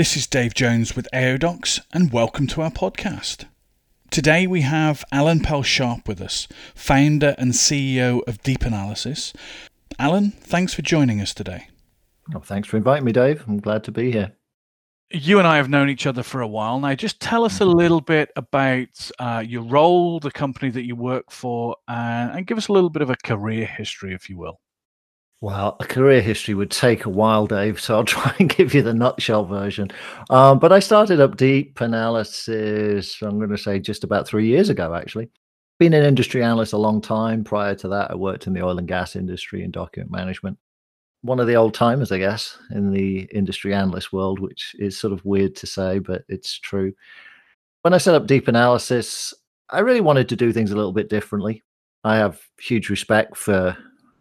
This is Dave Jones with AODocs, and welcome to our podcast. Today we have Alan Pelz-Sharpe with us, founder and CEO of Deep Analysis. Alan, thanks for joining us today. Oh, thanks for inviting me, Dave. I'm glad to be here. You and I have known each other for a while now. Just tell us a mm-hmm. little bit about uh, your role, the company that you work for, uh, and give us a little bit of a career history, if you will. Well, a career history would take a while, Dave, so I'll try and give you the nutshell version. Um, but I started up deep analysis, I'm going to say just about three years ago, actually. Been an industry analyst a long time. Prior to that, I worked in the oil and gas industry in document management. One of the old timers, I guess, in the industry analyst world, which is sort of weird to say, but it's true. When I set up deep analysis, I really wanted to do things a little bit differently. I have huge respect for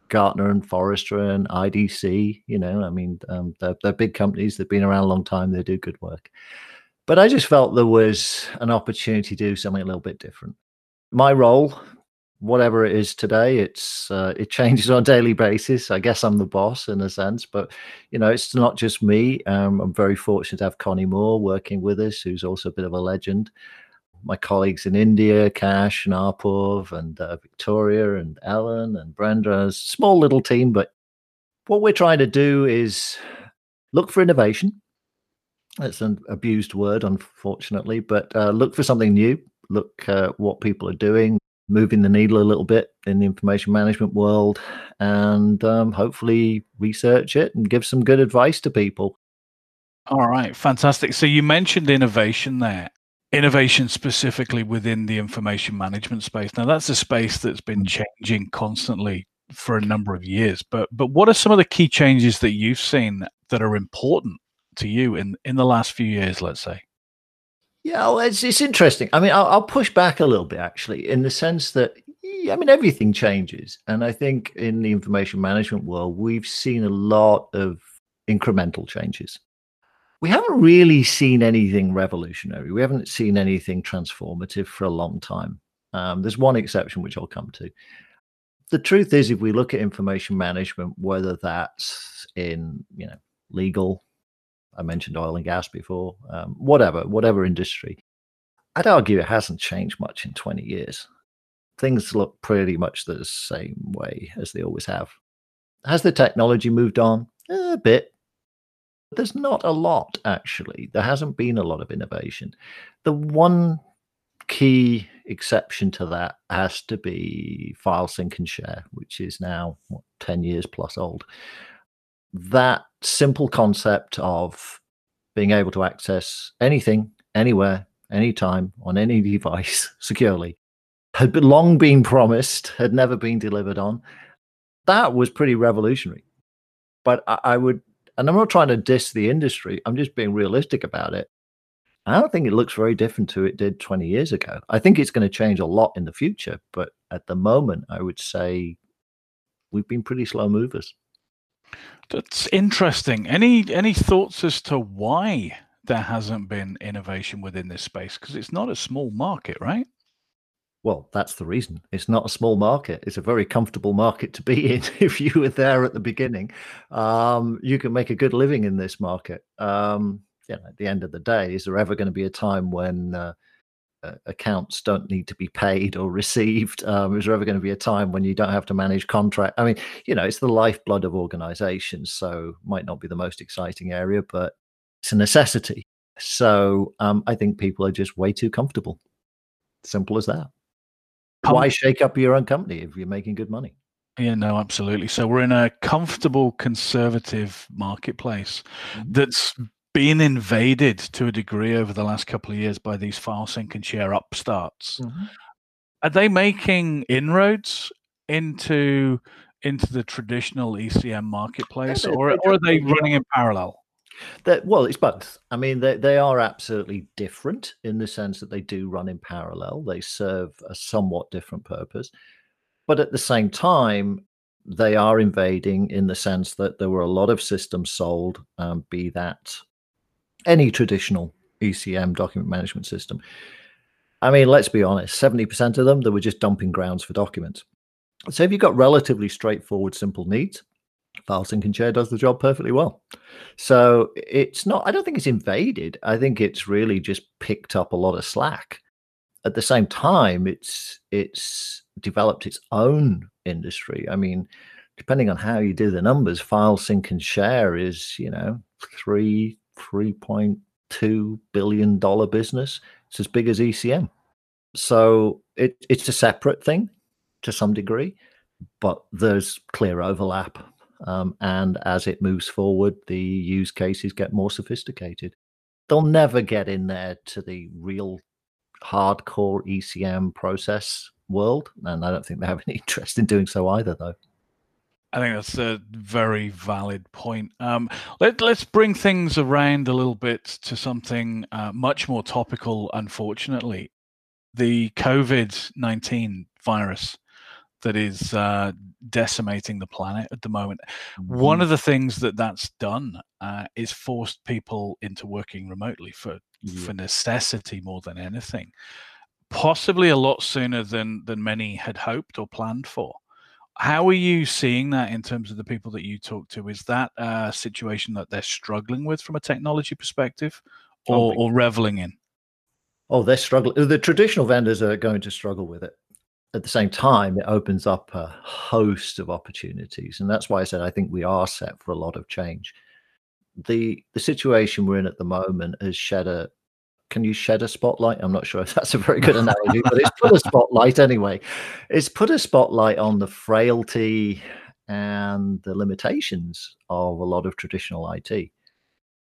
Gartner and Forrester and IDC. You know, I mean, um, they're, they're big companies. They've been around a long time. They do good work. But I just felt there was an opportunity to do something a little bit different. My role, whatever it is today, it's uh, it changes on a daily basis. I guess I'm the boss in a sense, but you know, it's not just me. Um, I'm very fortunate to have Connie Moore working with us, who's also a bit of a legend my colleagues in India, Cash and Arpov and uh, Victoria and Ellen and Brenda. Small little team, but what we're trying to do is look for innovation. That's an abused word, unfortunately, but uh, look for something new. Look uh, what people are doing, moving the needle a little bit in the information management world, and um, hopefully research it and give some good advice to people. All right, fantastic. So you mentioned innovation there innovation specifically within the information management space. Now, that's a space that's been mm. changing constantly for a number of years. But but what are some of the key changes that you've seen that are important to you in in the last few years? Let's say. Yeah, well, it's it's interesting. I mean, I'll, I'll push back a little bit actually, in the sense that I mean everything changes, and I think in the information management world, we've seen a lot of incremental changes we haven't really seen anything revolutionary. We haven't seen anything transformative for a long time. Um, there's one exception, which I'll come to. The truth is, if we look at information management, whether that's in you know legal, I mentioned oil and gas before, um, whatever, whatever industry, I'd argue it hasn't changed much in 20 years. Things look pretty much the same way as they always have. Has the technology moved on? A bit, there's not a lot, actually. There hasn't been a lot of innovation. The one key exception to that has to be file sync and share, which is now what, 10 years plus old. That simple concept of being able to access anything, anywhere, anytime, on any device securely had long been promised, had never been delivered on. That was pretty revolutionary. But I, I would and I'm not trying to diss the industry. I'm just being realistic about it. I don't think it looks very different to it did 20 years ago. I think it's going to change a lot in the future, but at the moment, I would say we've been pretty slow movers. That's interesting. Any any thoughts as to why there hasn't been innovation within this space? Because it's not a small market, right? Well, that's the reason. It's not a small market. It's a very comfortable market to be in. if you were there at the beginning, um, you can make a good living in this market. Um, at the end of the day, is there ever going to be a time when uh, accounts don't need to be paid or received? Um, is there ever going to be a time when you don't have to manage contract? I mean, you know, it's the lifeblood of organizations, so might not be the most exciting area, but it's a necessity. So um, I think people are just way too comfortable. Simple as that. Why shake up your own company if you're making good money? Yeah, no, absolutely. So we're in a comfortable conservative marketplace mm-hmm. that's been invaded to a degree over the last couple of years by these file sync and share upstarts. Mm-hmm. Are they making inroads into into the traditional ECM marketplace, yeah, or, or are they running in parallel? That well, it's both. I mean, they they are absolutely different in the sense that they do run in parallel. They serve a somewhat different purpose, but at the same time, they are invading in the sense that there were a lot of systems sold, um, be that any traditional ECM document management system. I mean, let's be honest, 70% of them, they were just dumping grounds for documents. So if you've got relatively straightforward, simple needs, File and share does the job perfectly well. So it's not, I don't think it's invaded. I think it's really just picked up a lot of slack. At the same time, it's it's developed its own industry. I mean, depending on how you do the numbers, file sync and share is, you know, three, three point two billion dollar business. It's as big as ECM. So it, it's a separate thing to some degree, but there's clear overlap um, and as it moves forward, the use cases get more sophisticated. They'll never get in there to the real hardcore ECM process world. And I don't think they have any interest in doing so either, though. I think that's a very valid point. Um, let, us bring things around a little bit to something uh, much more topical, unfortunately. The COVID 19 virus that is uh, decimating the planet at the moment. Mm-hmm. One of the things that that's done uh, is forced people into working remotely for yeah. for necessity more than anything, possibly a lot sooner than than many had hoped or planned for. How are you seeing that in terms of the people that you talk to? Is that a situation that they're struggling with from a technology perspective, or, or reveling in? Oh, they're struggling. The traditional vendors are going to struggle with it at the same time, it opens up a host of opportunities, and that's why I said I think we are set for a lot of change. the The situation we're in at the moment has shed a. Can you shed a spotlight? I'm not sure if that's a very good analogy, but it's put a spotlight anyway. It's put a spotlight on the frailty and the limitations of a lot of traditional IT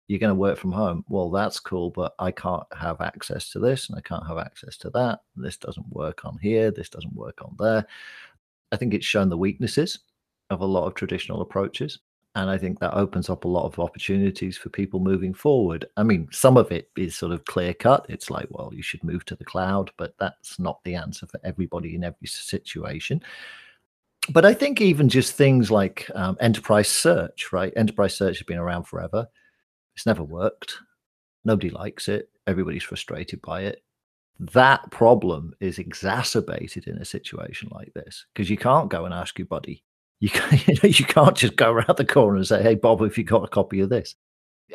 you're going to work from home. Well, that's cool, but I can't have access to this and I can't have access to that. This doesn't work on here. This doesn't work on there. I think it's shown the weaknesses of a lot of traditional approaches. And I think that opens up a lot of opportunities for people moving forward. I mean, some of it is sort of clear cut. It's like, well, you should move to the cloud, but that's not the answer for everybody in every situation. But I think even just things like um, enterprise search, right? Enterprise search has been around forever it's never worked. Nobody likes it. Everybody's frustrated by it. That problem is exacerbated in a situation like this because you can't go and ask your buddy. You, can, you, know, you can't just go around the corner and say, "Hey, Bob, have you got a copy of this?"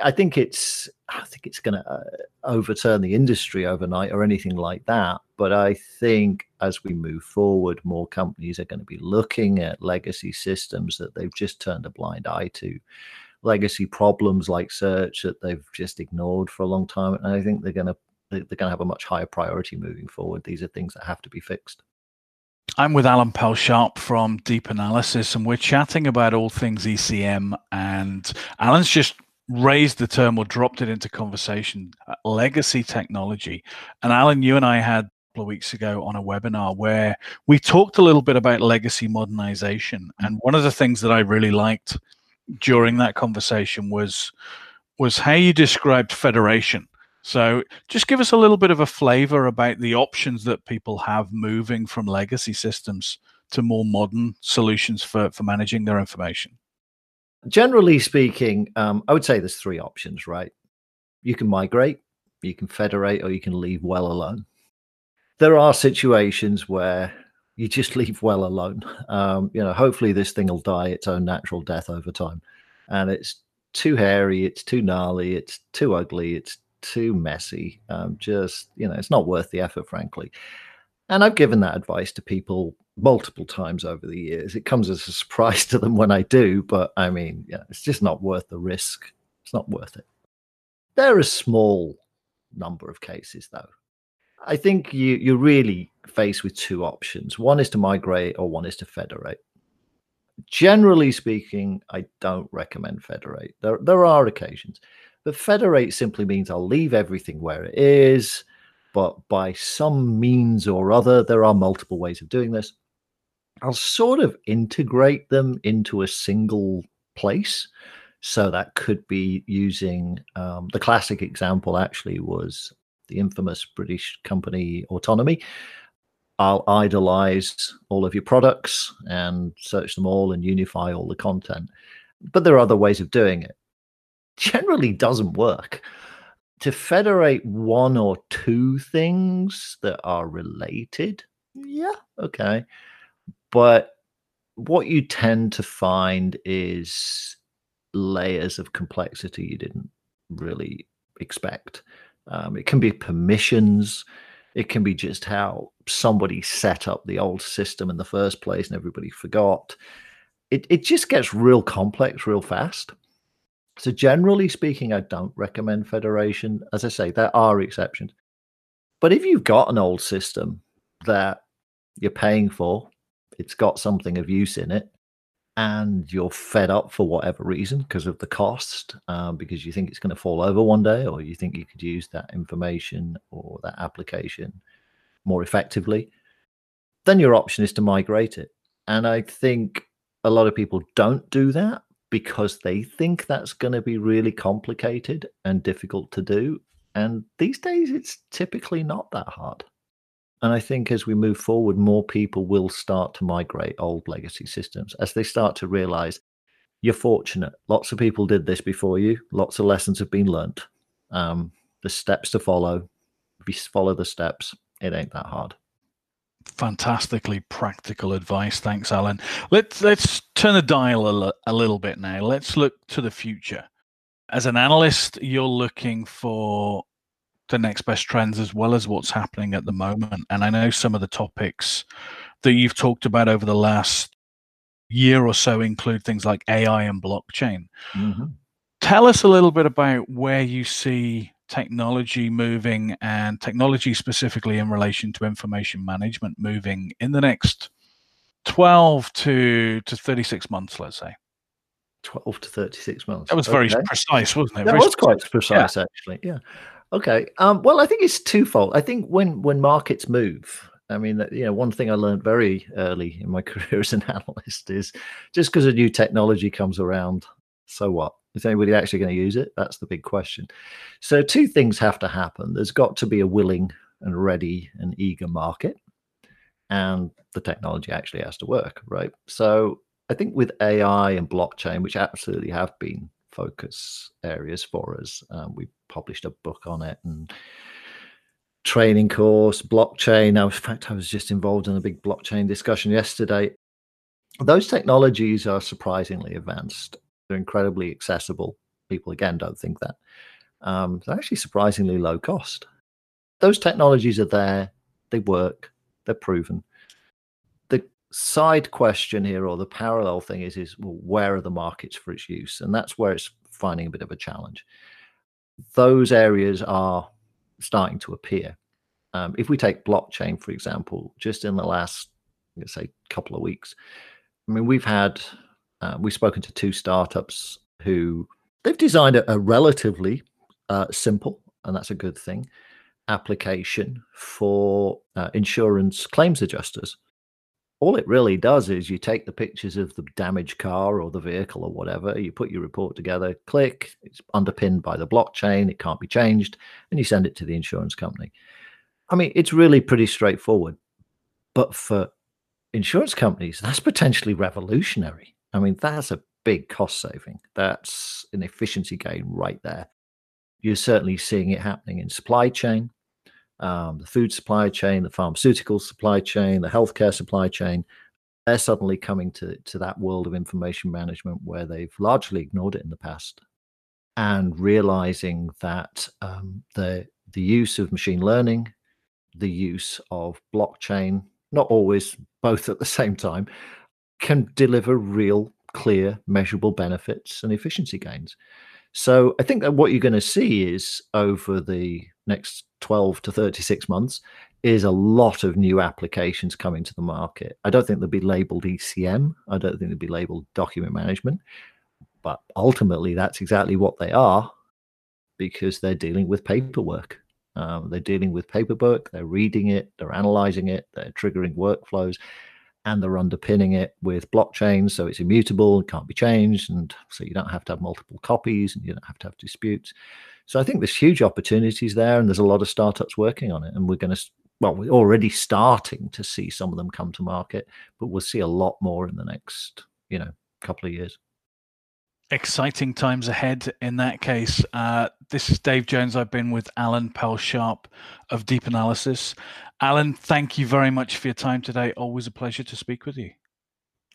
I think it's I think it's going to uh, overturn the industry overnight or anything like that. But I think as we move forward, more companies are going to be looking at legacy systems that they've just turned a blind eye to legacy problems like search that they've just ignored for a long time. And I think they're going to they're going to have a much higher priority moving forward. These are things that have to be fixed. I'm with Alan Pelz-Sharpe from Deep Analysis, and we're chatting about all things ECM. And Alan's just raised the term or dropped it into conversation uh, legacy technology. And Alan, you and I had a couple of weeks ago on a webinar where we talked a little bit about legacy modernization. And one of the things that I really liked during that conversation was was how you described federation. So just give us a little bit of a flavor about the options that people have moving from legacy systems to more modern solutions for, for managing their information. Generally speaking, um, I would say there's three options, right? You can migrate, you can federate, or you can leave well alone. There are situations where you just leave well alone. Um, you know, hopefully this thing will die its own natural death over time. And it's too hairy, it's too gnarly, it's too ugly, it's too messy. Um, just, you know, it's not worth the effort, frankly. And I've given that advice to people multiple times over the years. It comes as a surprise to them when I do, but I mean, yeah, it's just not worth the risk. It's not worth it. There are a small number of cases, though, I think you you're really faced with two options. One is to migrate, or one is to federate. Generally speaking, I don't recommend federate. There there are occasions, but federate simply means I'll leave everything where it is, but by some means or other, there are multiple ways of doing this. I'll sort of integrate them into a single place. So that could be using um, the classic example actually was the infamous British company Autonomy. I'll idolize all of your products and search them all and unify all the content. But there are other ways of doing it. Generally doesn't work. To federate one or two things that are related, yeah, okay. But what you tend to find is layers of complexity you didn't really expect. Um, it can be permissions. It can be just how somebody set up the old system in the first place and everybody forgot. It, it just gets real complex real fast. So, generally speaking, I don't recommend Federation. As I say, there are exceptions. But if you've got an old system that you're paying for, it's got something of use in it, and you're fed up for whatever reason because of the cost, um, because you think it's going to fall over one day, or you think you could use that information or that application more effectively, then your option is to migrate it. And I think a lot of people don't do that because they think that's going to be really complicated and difficult to do. And these days, it's typically not that hard. And I think as we move forward, more people will start to migrate old legacy systems as they start to realize you're fortunate. Lots of people did this before you, lots of lessons have been learned. Um, the steps to follow, if you follow the steps, it ain't that hard. Fantastically practical advice. Thanks, Alan. Let's let's turn the dial a, a little bit now. Let's look to the future. As an analyst, you're looking for the next best trends as well as what's happening at the moment. And I know some of the topics that you've talked about over the last year or so include things like AI and blockchain. Mm-hmm. Tell us a little bit about where you see technology moving and technology specifically in relation to information management moving in the next 12 to, to 36 months, let's say. 12 to 36 months. That was very okay. precise, wasn't it? That very was quite precise, yeah. actually. Yeah. Okay. Um, well, I think it's twofold. I think when when markets move, I mean, you know, one thing I learned very early in my career as an analyst is just because a new technology comes around, so what? Is anybody actually going to use it? That's the big question. So, two things have to happen. There's got to be a willing and ready and eager market, and the technology actually has to work, right? So, I think with AI and blockchain, which absolutely have been focus areas for us. Um, we published a book on it and training course, blockchain. Now, in fact, I was just involved in a big blockchain discussion yesterday. Those technologies are surprisingly advanced. They're incredibly accessible. People again don't think that. Um, they're actually surprisingly low cost. Those technologies are there. They work. They're proven The side question here or the parallel thing is is well, where are the markets for its use and that's where it's finding a bit of a challenge those areas are starting to appear. Um, if we take blockchain for example just in the last let's say couple of weeks i mean we've had uh, we've spoken to two startups who they've designed a, a relatively uh, simple and that's a good thing application for uh, insurance claims adjusters all it really does is you take the pictures of the damaged car or the vehicle or whatever, you put your report together, click, it's underpinned by the blockchain, it can't be changed, and you send it to the insurance company. I mean, it's really pretty straightforward. But for insurance companies, that's potentially revolutionary. I mean, that's a big cost saving. That's an efficiency gain right there. You're certainly seeing it happening in supply chain um, the food supply chain, the pharmaceutical supply chain, the healthcare supply chain, they're suddenly coming to, to that world of information management where they've largely ignored it in the past and realizing that um, the, the use of machine learning, the use of blockchain, not always both at the same time, can deliver real, clear, measurable benefits and efficiency gains. So I think that what you're going to see is over the next 12 to 36 months is a lot of new applications coming to the market. I don't think they'll be labeled ECM. I don't think they'll be labeled document management. But ultimately, that's exactly what they are because they're dealing with paperwork. Um, they're dealing with paperwork, they're reading it, they're analyzing it, they're triggering workflows, and they're underpinning it with blockchain. So it's immutable, it can't be changed. And so you don't have to have multiple copies and you don't have to have disputes. So I think there's huge opportunities there, and there's a lot of startups working on it. And we're going to, well, we're already starting to see some of them come to market, but we'll see a lot more in the next, you know, couple of years. Exciting times ahead in that case. Uh, this is Dave Jones. I've been with Alan Pelz-Sharpe of Deep Analysis. Alan, thank you very much for your time today. Always a pleasure to speak with you.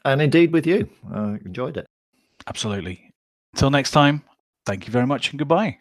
And indeed with you. I enjoyed it. Absolutely. Until next time, thank you very much and goodbye.